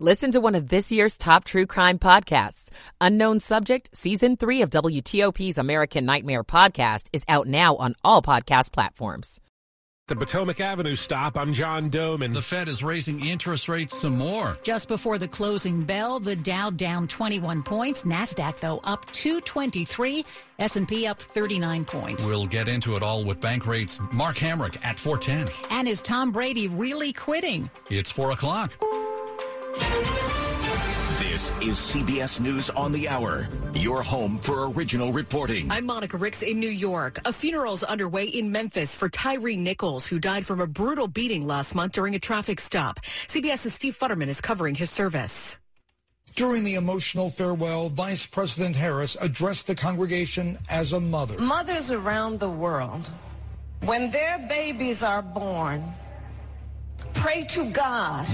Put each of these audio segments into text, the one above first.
Listen to one of this year's top true crime podcasts. Unknown Subject, Season 3 of WTOP's American Nightmare podcast is out now on all podcast platforms. The Potomac Avenue stop. I'm John Domen. The Fed is raising interest rates some more. Just before the closing bell, the Dow down 21 points, Nasdaq though up 223, S&P up 39 points. We'll get into it all with Bankrate's. Mark Hamrick at 410. And is Tom Brady really quitting? It's 4 o'clock. This is CBS News on the Hour, your home for original reporting. I'm Monica Ricks in New York. A funeral's underway in Memphis for Tyree Nichols, who died from a brutal beating last month during a traffic stop. CBS's Steve Futterman is covering his service. During the emotional farewell, Vice President Harris addressed the congregation as a mother. Mothers around the world, when their babies are born, pray to God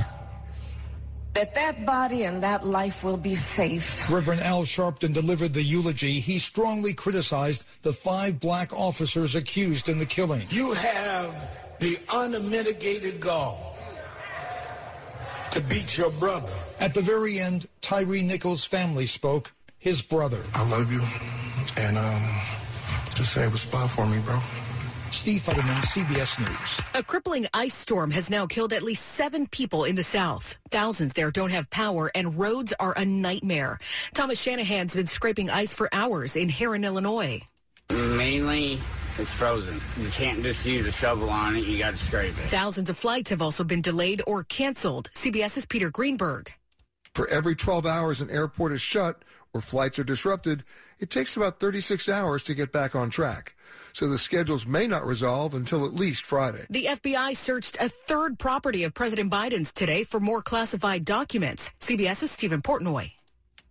that that body and that life will be safe. Reverend Al Sharpton delivered the eulogy. He strongly criticized the five black officers accused in the killing. You have the unmitigated gall to beat your brother. At the very end, Tyree Nichols' family spoke. His brother. I love you, and um, just save a spot for me, bro. Steve Futterman, CBS News. A crippling ice storm has now killed at least seven people in the South. Thousands there don't have power, and roads are a nightmare. Thomas Shanahan's been scraping ice for hours in Herrin, Illinois. Mainly, it's frozen. You can't just use a shovel on it. You got to scrape it. Thousands of flights have also been delayed or canceled. CBS's Peter Greenberg. For every 12 hours an airport is shut or flights are disrupted, it takes about 36 hours to get back on track so the schedules may not resolve until at least Friday. The FBI searched a third property of President Biden's today for more classified documents. CBS's Stephen Portnoy.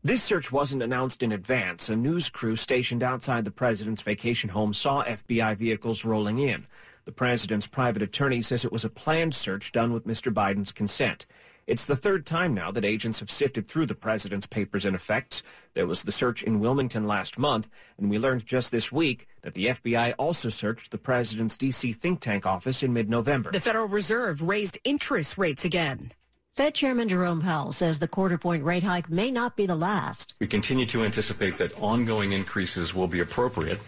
This search wasn't announced in advance. A news crew stationed outside the president's vacation home saw FBI vehicles rolling in. The president's private attorney says it was a planned search done with Mr. Biden's consent. It's the third time now that agents have sifted through the president's papers and effects. There was the search in Wilmington last month, and we learned just this week that the FBI also searched the president's D.C. think tank office in mid-November. The Federal Reserve raised interest rates again. Fed Chairman Jerome Powell says the quarter point rate hike may not be the last. We continue to anticipate that ongoing increases will be appropriate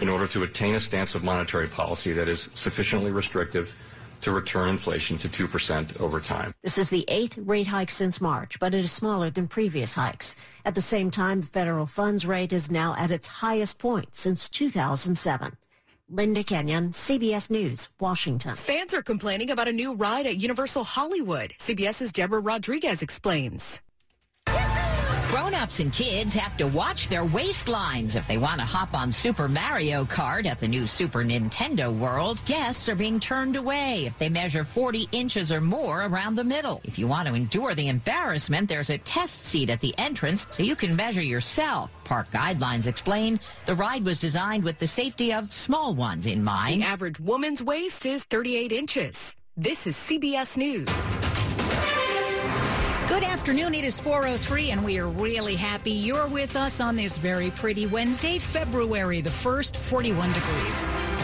in order to attain a stance of monetary policy that is sufficiently restrictive to return inflation to 2% over time. This is the eighth rate hike since March, but it is smaller than previous hikes. At the same time, the federal funds rate is now at its highest point since 2007. Linda Kenyon, CBS News, Washington. Fans are complaining about a new ride at Universal Hollywood. CBS's Deborah Rodriguez explains. Grown-ups and kids have to watch their waistlines if they want to hop on Super Mario Kart at the new Super Nintendo World. Guests are being turned away if they measure 40 inches or more around the middle. If you want to endure the embarrassment, there's a test seat at the entrance so you can measure yourself. Park guidelines explain the ride was designed with the safety of small ones in mind. The average woman's waist is 38 inches. This is CBS News. Good afternoon. It is 403 and we are really happy you're with us on this very pretty Wednesday, February the 1st, 41 degrees.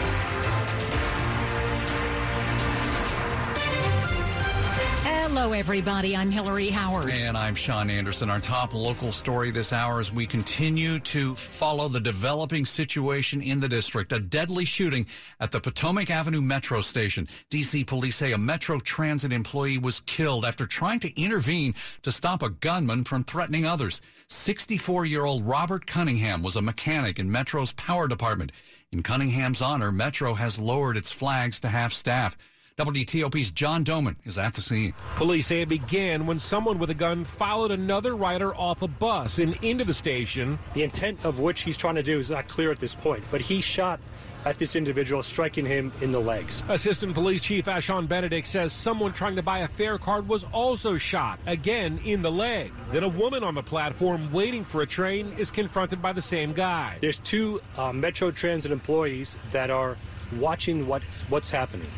Hello, everybody. I'm Hillary Howard. And I'm Sean Anderson. Our top local story this hour as we continue to follow the developing situation in the district. A deadly shooting at the Potomac Avenue Metro station. DC police say a Metro Transit employee was killed after trying to intervene to stop a gunman from threatening others. 64 year old Robert Cunningham was a mechanic in Metro's power department. In Cunningham's honor, Metro has lowered its flags to half staff. WTOP's John Domen is at the scene. Police say it began when someone with a gun followed another rider off a bus and into the station. The intent of which he's trying to do is not clear at this point, but he shot at this individual, striking him in the legs. Assistant Police Chief Ashan Benedict says someone trying to buy a fare card was also shot, again in the leg. Then a woman on the platform waiting for a train is confronted by the same guy. There's two uh, Metro Transit employees that are watching what's, what's happening.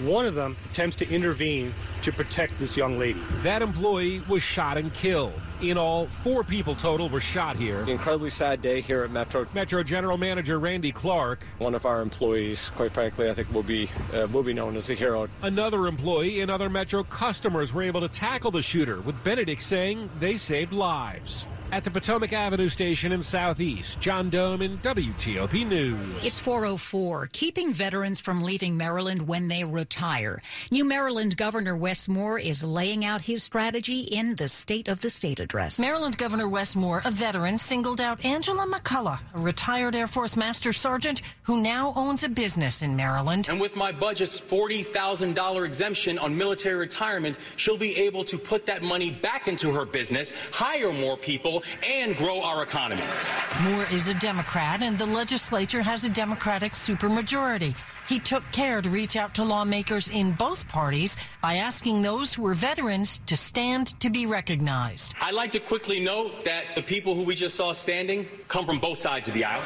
One of them attempts to intervene to protect this young lady. That employee was shot and killed. In all, four people total were shot here. Incredibly sad day here at Metro. Metro General Manager Randy Clark. One of our employees, quite frankly, I think will be uh, will be known as a hero. Another employee and other Metro customers were able to tackle the shooter, with Benedict saying they saved lives at the Potomac Avenue station in Southeast. John Domen WTOP News. It's 404, keeping veterans from leaving Maryland when they retire. New Maryland Governor Wes Moore is laying out his strategy in the State of the State address. Maryland Governor Wes Moore, a veteran, singled out Angela McCullough, a retired Air Force Master Sergeant who now owns a business in Maryland. And with my budget's $40,000 exemption on military retirement, she'll be able to put that money back into her business, hire more people, and grow our economy. Moore is a Democrat, and the legislature has a Democratic supermajority. He took care to reach out to lawmakers in both parties by asking those who were veterans to stand to be recognized. I'd like to quickly note that the people who we just saw standing come from both sides of the aisle.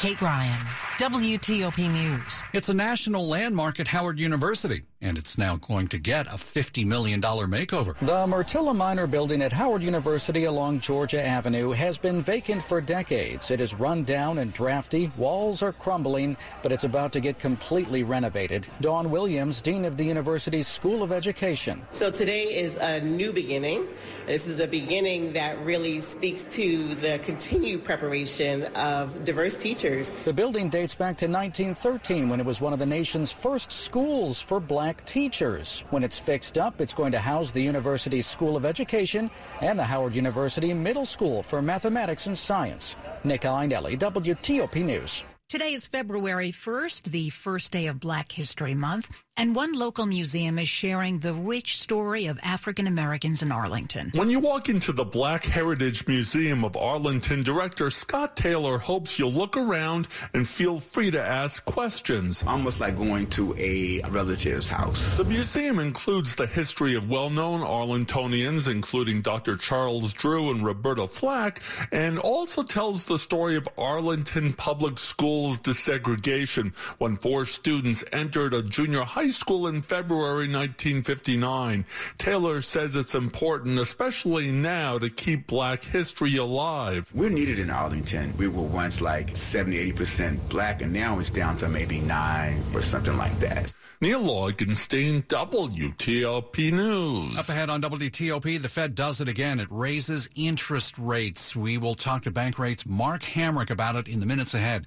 Kate Ryan, WTOP News. It's a national landmark at Howard University and it's now going to get a $50 million makeover. The Myrtilla Minor building at Howard University along Georgia Avenue has been vacant for decades. It is run down and drafty, walls are crumbling, but it's about to get completely renovated. Dawn Williams, Dean of the university's School of Education. So today is a new beginning. This is a beginning that really speaks to the continued preparation of diverse teachers. The building dates back to 1913 when it was one of the nation's first schools for black black teachers. When it's fixed up, it's going to house the university's School of Education and the Howard University Middle School for Mathematics and Science. Nick Iannelli, WTOP News. Today is February 1st, the first day of Black History Month, and one local museum is sharing the rich story of African Americans in Arlington. When you walk into the Black Heritage Museum of Arlington, director Scott Taylor hopes you'll look around and feel free to ask questions. Almost like going to a relative's house. The museum includes the history of well-known Arlingtonians, including Dr. Charles Drew and Roberta Flack, and also tells the story of Arlington Public Schools desegregation when four students entered a junior high school in February 1959. Taylor says it's important, especially now, to keep black history alive. We're needed in Arlington. We were once like 70, 80% black, and now it's down to maybe 9 or something like that. Neil Augenstein, WTOP News. Up ahead on WTOP, the Fed does it again. It raises interest rates. We will talk to Bankrate's Mark Hamrick about it in the minutes ahead.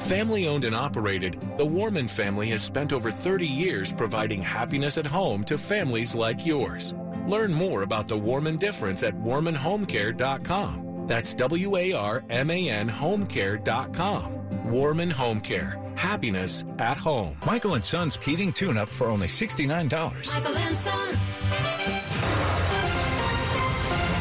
Family owned and operated, the Warman family has spent over 30 years providing happiness at home to families like yours. Learn more about the Warman difference at warmanhomecare.com. That's W A R M A N homecare.com. Warman Home Care. Happiness at home. Michael and Son's heating tune up for only $69. Michael and Son.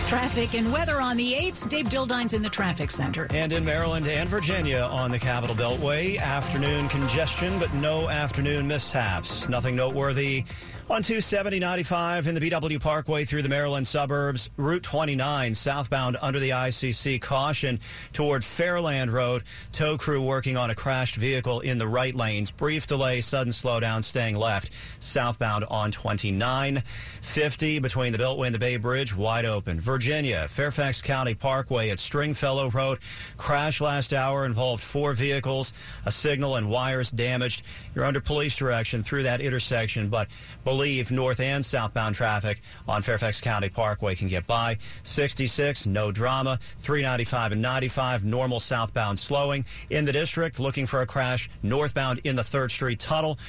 Traffic and weather on the 8th. Dave Dildine's in the traffic center. And in Maryland and Virginia on the Capital Beltway, afternoon congestion, but no afternoon mishaps. Nothing noteworthy on 270 95 in the BW Parkway through the Maryland suburbs, Route 29 southbound under the ICC. Caution toward Fairland Road. Tow crew working on a crashed vehicle in the right lanes. Brief delay, sudden slowdown, staying left. Southbound on 29. 50 between the Beltway and the Bay Bridge, wide open. Virginia, Fairfax County Parkway at Stringfellow Road. Crash last hour involved four vehicles, a signal and wires damaged. You're under police direction through that intersection, but believe north and southbound traffic on Fairfax County Parkway can get by. 66, no drama. 395 and 95, normal southbound slowing. In the district, looking for a crash northbound in the 3rd Street Tunnel.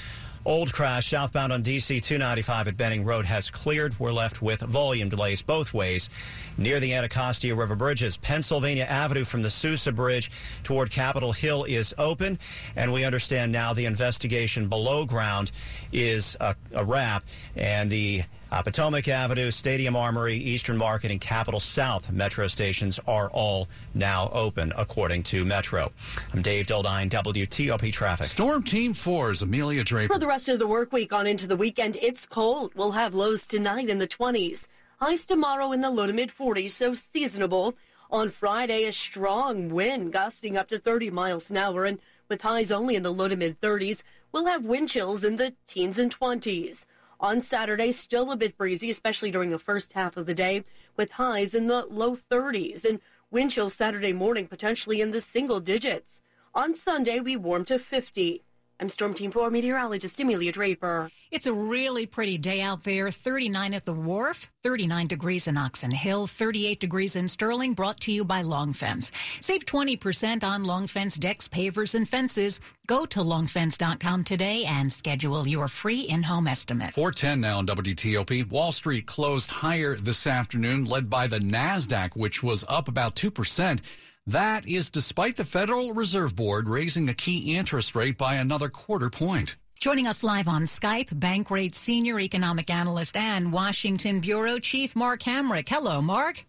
Old crash southbound on DC 295 at Benning Road has cleared. We're left with volume delays both ways near the Anacostia River bridges. Pennsylvania Avenue from the Sousa Bridge toward Capitol Hill is open, and we understand now the investigation below ground is a, a wrap, and the uh, Potomac Avenue, Stadium Armory, Eastern Market, and Capitol South metro stations are all now open, according to Metro. I'm Dave Dildine, WTOP Traffic. Storm Team 4's Amelia Draper. For the rest of the work week on into the weekend, it's cold. We'll have lows tonight in the 20s. Highs tomorrow in the low to mid 40s, so seasonable. On Friday, a strong wind gusting up to 30 miles an hour, and with highs only in the low to mid 30s, we'll have wind chills in the teens and 20s. On Saturday, still a bit breezy, especially during the first half of the day, with highs in the low 30s and wind chills Saturday morning potentially in the single digits. On Sunday, we warm to 50. I'm Storm Team 4 meteorologist Amelia Draper. It's a really pretty day out there. 39 at the wharf, 39 degrees in Oxon Hill, 38 degrees in Sterling, brought to you by Long Fence. Save 20% on Long Fence decks, pavers, and fences. Go to longfence.com today and schedule your free in-home estimate. 410 now on WTOP. Wall Street closed higher this afternoon, led by the NASDAQ, which was up about 2%. That is despite the Federal Reserve Board raising a key interest rate by another quarter point. Joining us live on Skype, Bankrate Senior Economic Analyst and Washington Bureau Chief Mark Hamrick. Hello, Mark.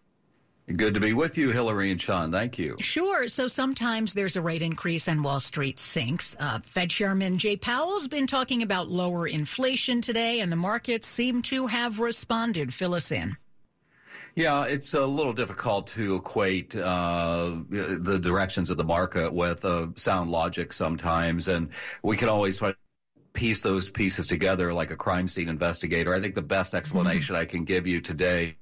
Good to be with you, Hillary and Sean. Thank you. Sure. So sometimes there's a rate increase and Wall Street sinks. Uh, Fed Chairman Jay Powell's been talking about lower inflation today, and the markets seem to have responded. Fill us in. Yeah, it's a little difficult to equate uh, the directions of the market with uh, sound logic sometimes, and we can always piece those pieces together like a crime scene investigator. I think the best explanation mm-hmm. I can give you today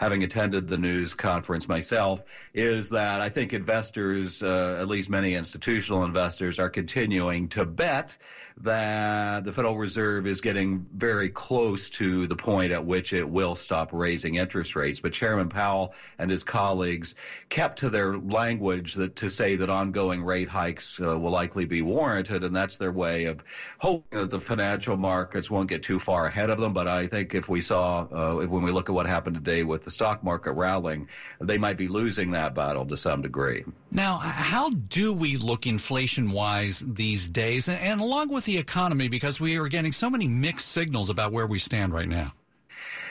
having attended the news conference myself, is that I think investors, uh, at least many institutional investors, are continuing to bet that the Federal Reserve is getting very close to the point at which it will stop raising interest rates. But Chairman Powell and his colleagues kept to their language that to say that ongoing rate hikes uh, will likely be warranted, and that's their way of hoping that the financial markets won't get too far ahead of them. But I think if we saw, uh, when we look at what happened today with the stock market rallying, they might be losing that battle to some degree. Now, how do we look inflation wise these days, and along with the economy, because we are getting so many mixed signals about where we stand right now?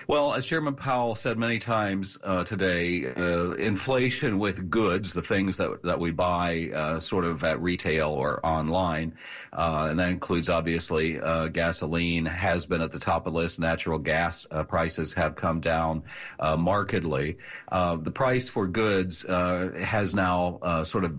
Well, as Chairman Powell said many times uh, today, uh, inflation with goods, the things that that we buy, uh, sort of at retail or online, uh, and that includes obviously uh, gasoline has been at the top of the list. Natural gas uh, prices have come down markedly. the price for goods has now sort of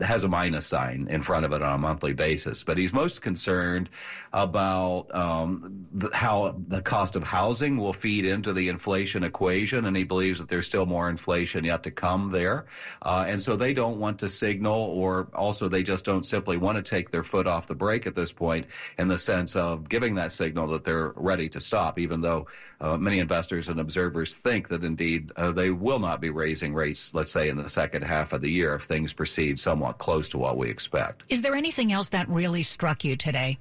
has a minus sign in front of it on a monthly basis. But he's most concerned about um, the, how the cost of housing will feed into the inflation equation, and he believes that there's still more inflation yet to come there. Uh, and so they don't want to signal, or also they just don't simply want to take their foot off the brake at this point in the sense of giving that signal that they're ready to stop, even though uh, many investors and observers think that indeed uh, they will not be raising rates, let's say, in the second half of the year if things proceed somewhat close to what we expect. Is there anything else that really struck you today?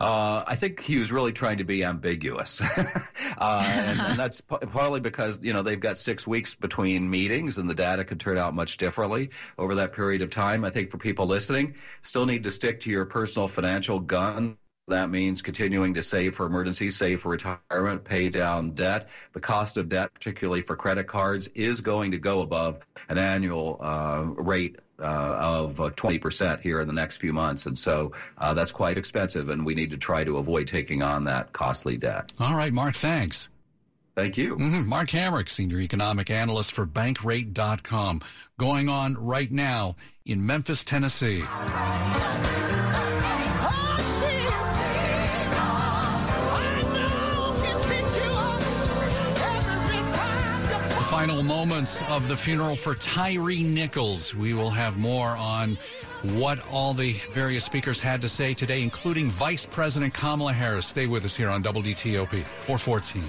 Uh, I think he was really trying to be ambiguous, uh, and, and, that's p- partly because you know they've got six weeks between meetings, and the data could turn out much differently over that period of time. I think for people listening, still need to stick to your personal financial gun. That means continuing to save for emergencies, save for retirement, pay down debt. The cost of debt, particularly for credit cards, is going to go above an annual uh, rate of uh, 20% here in the next few months. And so uh, that's quite expensive, and we need to try to avoid taking on that costly debt. All right, Mark, thanks. Thank you. Mm-hmm. Mark Hamrick, Senior Economic Analyst for Bankrate.com. Going on right now in Memphis, Tennessee. Final moments of the funeral for Tyree Nichols. We will have more on what all the various speakers had to say today, including Vice President Kamala Harris. Stay with us here on WDTOP 414.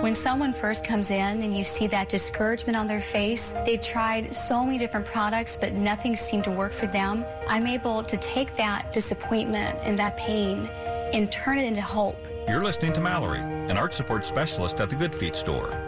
When someone first comes in and you see that discouragement on their face, they've tried so many different products, but nothing seemed to work for them. I'm able to take that disappointment and that pain and turn it into hope. You're listening to Mallory, an arch support specialist at the Good Feet store.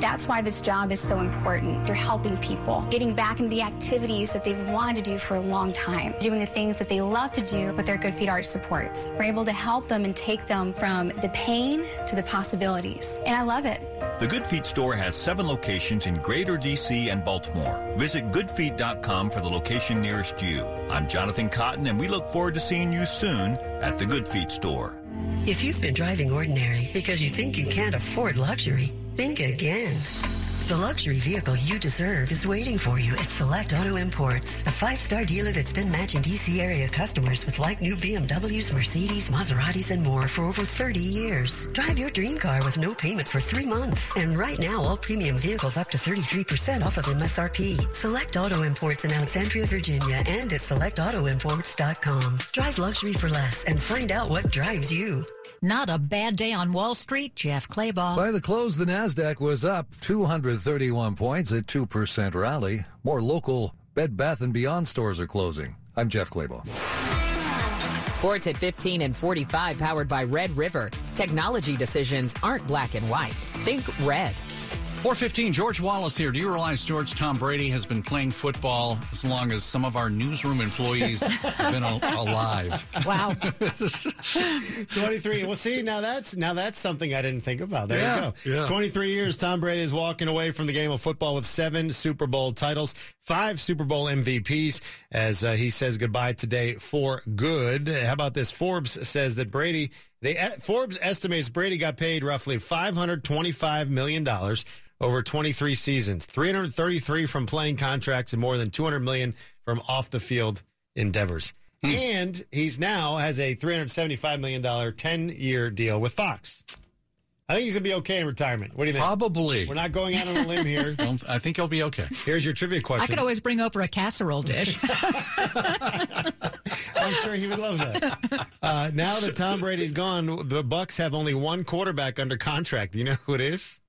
That's why this job is so important. You're helping people, getting back into the activities that they've wanted to do for a long time, doing the things that they love to do with their Good Feet Arch supports. We're able to help them and take them from the pain to the possibilities. And I love it. The Good Feet store has seven locations in Greater DC and Baltimore. Visit goodfeet.com for the location nearest you. I'm Jonathan Cotton, and we look forward to seeing you soon at the Good Feet store. If you've been driving ordinary because you think you can't afford luxury, think again. The luxury vehicle you deserve is waiting for you at Select Auto Imports, a five-star dealer that's been matching DC area customers with like new BMWs, Mercedes, Maseratis, and more for over 30 years. Drive your dream car with no payment for three months. And right now, all premium vehicles up to 33% off of MSRP. Select Auto Imports in Alexandria, Virginia, and at selectautoimports.com. Drive luxury for less and find out what drives you. Not a bad day on Wall Street, Jeff Claybaugh. By the close, the Nasdaq was up 231 points, a 2% rally. More local Bed Bath & Beyond stores are closing. I'm Jeff Claybaugh. Sports at 15 and 45 powered by Red River. Technology decisions aren't black and white. Think red. 415, George Wallace here. Do you realize, George, Tom Brady has been playing football as long as some of our newsroom employees have been a- alive? Wow. 23. Well, see, now that's now that's something I didn't think about. There Yeah, you go. yeah. 23 years, Tom Brady is walking away from the game of football with seven Super Bowl titles, five Super Bowl MVPs, as uh, he says goodbye today for good. How about this? Forbes says that Brady, they Forbes estimates Brady got paid roughly 525 million dollars over 23 seasons, 333 from playing contracts, and more than 200 million from off the field endeavors. And he's now has a $375 million 10 year deal with Fox. I think he's going to be okay in retirement. What do you think? Probably. We're not going out on a limb here. Don't- I think he'll be okay. Here's your trivia question. I could always bring over a casserole dish. I'm sure he would love that. Uh, now that Tom Brady's gone, the Bucs have only one quarterback under contract. Do you know who it is?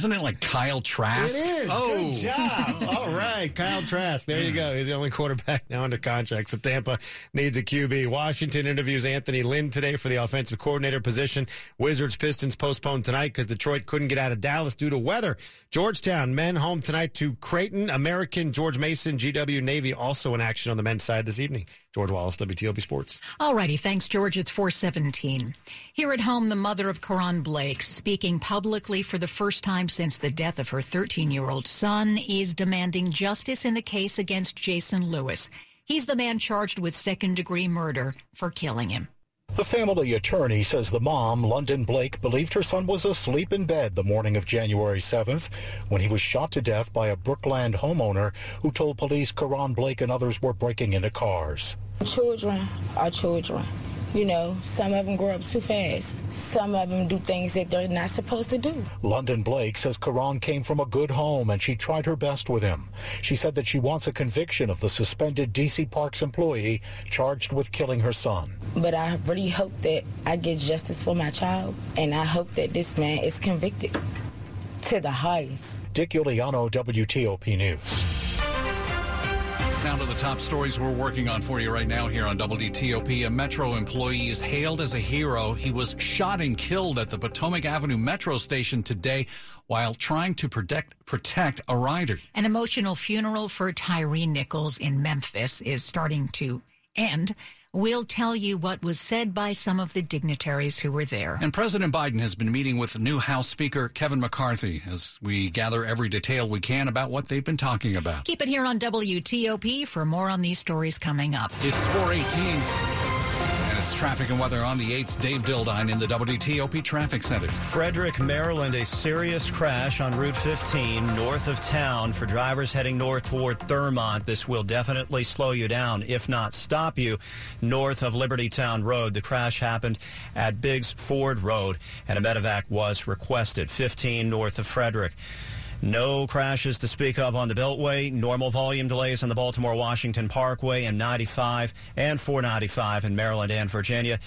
Isn't it like Kyle Trask? It is. Oh, Good job. All right. Kyle Trask. There you go. He's the only quarterback now under contract. So Tampa needs a QB. Washington interviews Anthony Lynn today for the offensive coordinator position. Wizards Pistons postponed tonight because Detroit couldn't get out of Dallas due to weather. Georgetown men home tonight to Creighton. American George Mason, GW Navy also in action on the men's side this evening. George Wallace, WTOP Sports. All righty. thanks, George. It's 417. Here at home, the mother of Karan Blake, speaking publicly for the first time since the death of her 13 year old son, is demanding justice in the case against Jason Lewis. He's the man charged with second degree murder for killing him. The family attorney says the mom, London Blake, believed her son was asleep in bed the morning of January 7th when he was shot to death by a Brookland homeowner who told police Karan Blake and others were breaking into cars. Children are children. You know, some of them grow up too fast. Some of them do things that they're not supposed to do. London Blake says Karan came from a good home and she tried her best with him. She said that she wants a conviction of the suspended DC Parks employee charged with killing her son. But I really hope that I get justice for my child, and I hope that this man is convicted to the highest. Dick Uliano, WTOP News. Now to the top stories we're working on for you right now here on WTOP. A Metro employee is hailed as a hero. He was shot and killed at the Potomac Avenue Metro station today while trying to protect protect a rider. An emotional funeral for Tyree Nichols in Memphis is starting to end. We'll tell you what was said by some of the dignitaries who were there. And President Biden has been meeting with new House Speaker Kevin McCarthy as we gather every detail we can about what they've been talking about. Keep it here on WTOP for more on these stories coming up. It's 418. Traffic and weather on the 8th. Dave Dildine in the WTOP Traffic Center. Frederick, Maryland, a serious crash on Route 15 north of town for drivers heading north toward Thurmont. This will definitely slow you down, if not stop you. North of Liberty Town Road, the crash happened at Biggs Ford Road, and a medevac was requested. 15 north of Frederick. No crashes to speak of on the Beltway. Normal volume delays on the Baltimore Washington Parkway and 95 and 495 in Maryland and Virginia.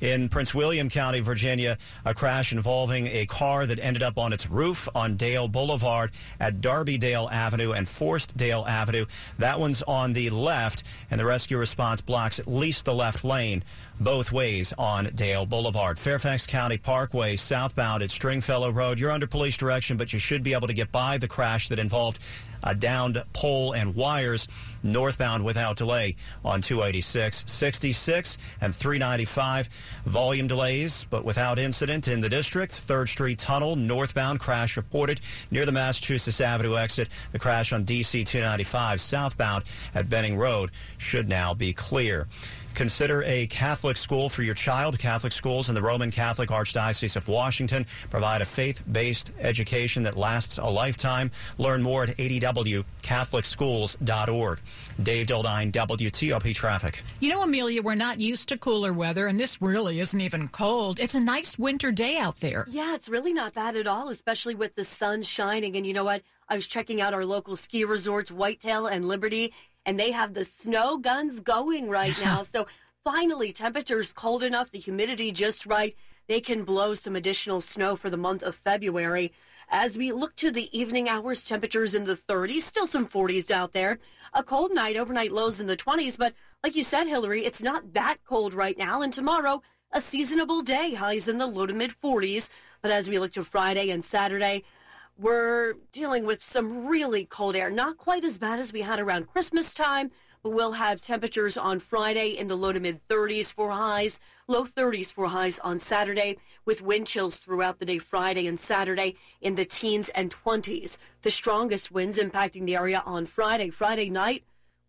In Prince William County, Virginia, a crash involving a car that ended up on its roof on Dale Boulevard at Darbydale Avenue and Forestdale Avenue. That one's on the left, and the rescue response blocks at least the left lane both ways on Dale Boulevard. Fairfax County Parkway southbound at Stringfellow Road. You're under police direction, but you should be able to get by the crash that involved a downed pole and wires northbound without delay on 286, 66, and 395. Volume delays, but without incident in the district. 3rd Street Tunnel northbound crash reported near the Massachusetts Avenue exit. The crash on DC 295 southbound at Benning Road should now be clear. Consider a Catholic school for your child. Catholic schools in the Roman Catholic Archdiocese of Washington provide a faith-based education that lasts a lifetime. Learn more at adwcatholicschools.org. Dave Dildine, WTOP Traffic. You know, Amelia, we're not used to cooler weather, and this really isn't even cold. It's a nice winter day out there. Yeah, it's really not bad at all, especially with the sun shining. And you know what? I was checking out our local ski resorts, Whitetail and Liberty, and they have the snow guns going right now. so finally, temperatures cold enough, the humidity just right. They can blow some additional snow for the month of February. As we look to the evening hours, temperatures in the 30s, still some 40s out there. A cold night, overnight lows in the 20s, but like you said, Hillary, it's not that cold right now. And tomorrow, a seasonable day, highs in the low to mid 40s. But as we look to Friday and Saturday, we're dealing with some really cold air. Not quite as bad as we had around Christmas time, but we'll have temperatures on Friday in the low to mid 30s for highs, low 30s for highs on Saturday, with wind chills throughout the day Friday and Saturday in the teens and 20s. The strongest winds impacting the area on Friday. Friday night,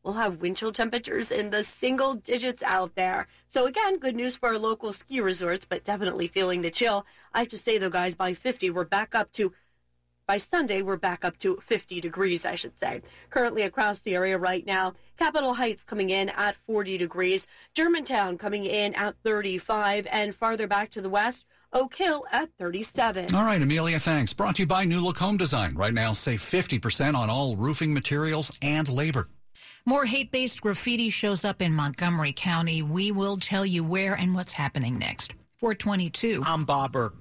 we'll have wind chill temperatures in the single digits out there. So again, good news for our local ski resorts, but definitely feeling the chill. I have to say though, guys, by 50, we're back up to by Sunday, we're back up to 50 degrees, I should say. Currently across the area right now, Capitol Heights coming in at 40 degrees, Germantown coming in at 35, and farther back to the west, Oak Hill at 37. All right, Amelia, thanks. Brought to you by New Look Home Design. Right now, save 50% on all roofing materials and labor. More hate based graffiti shows up in Montgomery County. We will tell you where and what's happening next. 422. I'm Bob Burke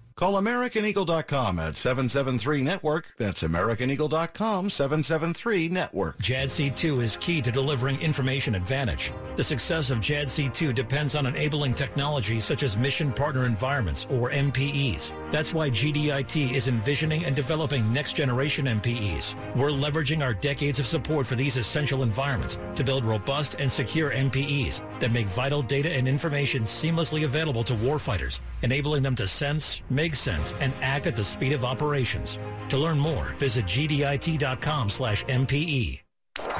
Call AmericanEagle.com at 773-NETWORK. That's AmericanEagle.com, 773-NETWORK. JADC2 is key to delivering information advantage. The success of JADC2 depends on enabling technologies such as Mission Partner Environments, or MPEs. That's why GDIT is envisioning and developing next-generation MPEs. We're leveraging our decades of support for these essential environments to build robust and secure MPEs that make vital data and information seamlessly available to warfighters, enabling them to sense, make sense, and act at the speed of operations. To learn more, visit gdit.com slash MPE.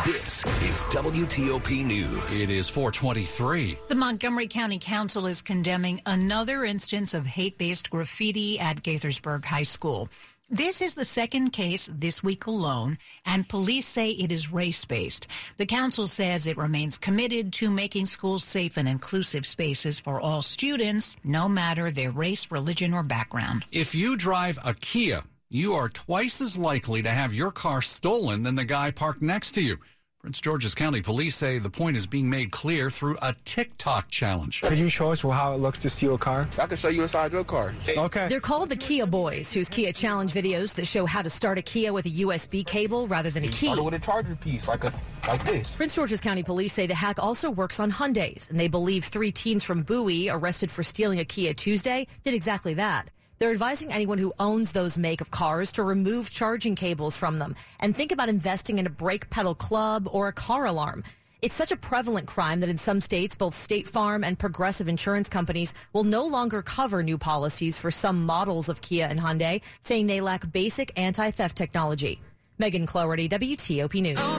This is WTOP News. It is 423. The Montgomery County Council is condemning another instance of hate-based graffiti at Gaithersburg High School. This is the second case this week alone, and police say it is race based. The council says it remains committed to making schools safe and inclusive spaces for all students, no matter their race, religion, or background. If you drive a Kia, you are twice as likely to have your car stolen than the guy parked next to you. Prince George's County Police say the point is being made clear through a TikTok challenge. Could you show us how it looks to steal a car? I can show you inside your car. Okay. They're called the Kia Boys, whose Kia challenge videos that show how to start a Kia with a USB cable rather than a key. Start with a charger piece, like a like this. Prince George's County Police say the hack also works on Hyundais, and they believe three teens from Bowie arrested for stealing a Kia Tuesday did exactly that. They're advising anyone who owns those make of cars to remove charging cables from them and think about investing in a brake pedal club or a car alarm. It's such a prevalent crime that in some states, both State Farm and progressive insurance companies will no longer cover new policies for some models of Kia and Hyundai, saying they lack basic anti-theft technology. Megan Cloherty, WTOP News. Oh,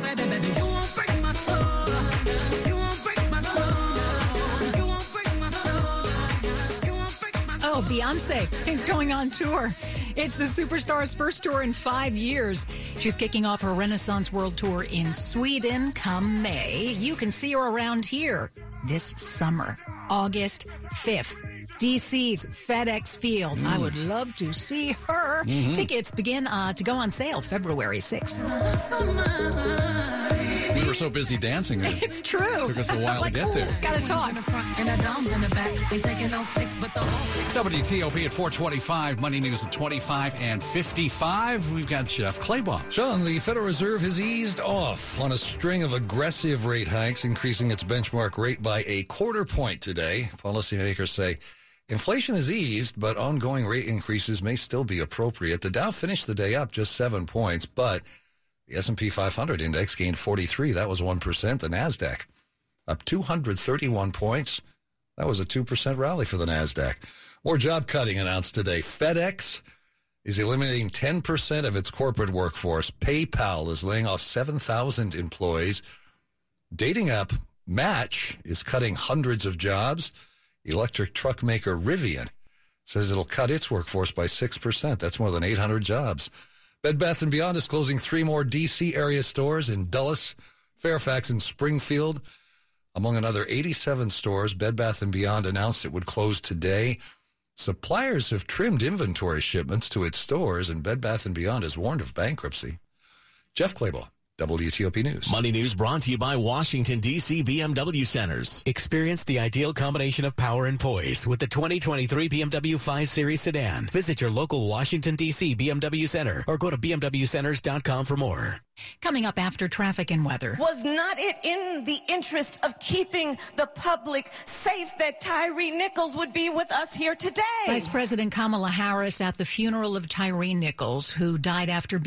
Beyonce is going on tour. It's the superstar's first tour in five years. She's kicking off her Renaissance World Tour in Sweden come May. You can see her around here this summer, August 5th. DC's FedEx Field. I would love to see her. Mhm. Tickets begin uh, to go on sale February 6th. We were so busy dancing. It It's true. Took us a while Like, to get there. Gotta talk. WTOP at 425, Money News at 25 and 55. We've got Jeff Claybaugh. Sean, the Federal Reserve has eased off on a string of aggressive rate hikes, increasing its benchmark rate by a quarter point today. Policymakers say inflation has eased, but ongoing rate increases may still be appropriate. The Dow finished the day up just seven points, but the S&P 500 index gained 43. That was 1%. The NASDAQ up 231 points. That was a 2% rally for the NASDAQ. More job cutting announced today. FedEx is eliminating 10% of its corporate workforce. PayPal is laying off 7,000 employees. Dating app Match is cutting hundreds of jobs. Electric truck maker Rivian says it'll cut its workforce by 6%. That's more than 800 jobs. Bed Bath & Beyond is closing three more D.C. area stores in Dulles, Fairfax, and Springfield. Among another 87 stores, Bed Bath & Beyond announced it would close today. Suppliers have trimmed inventory shipments to its stores, and Bed Bath & Beyond has warned of bankruptcy. Jeff Claybaugh, WTOP News. Money News brought to you by Washington, D.C. BMW Centers. Experience the ideal combination of power and poise with the 2023 BMW 5 Series sedan. Visit your local Washington, D.C. BMW Center or go to BMWCenters.com for more. Coming up after traffic and weather. Was not it in the interest of keeping the public safe that Tyree Nichols would be with us here today? Vice President Kamala Harris at the funeral of Tyree Nichols, who died after being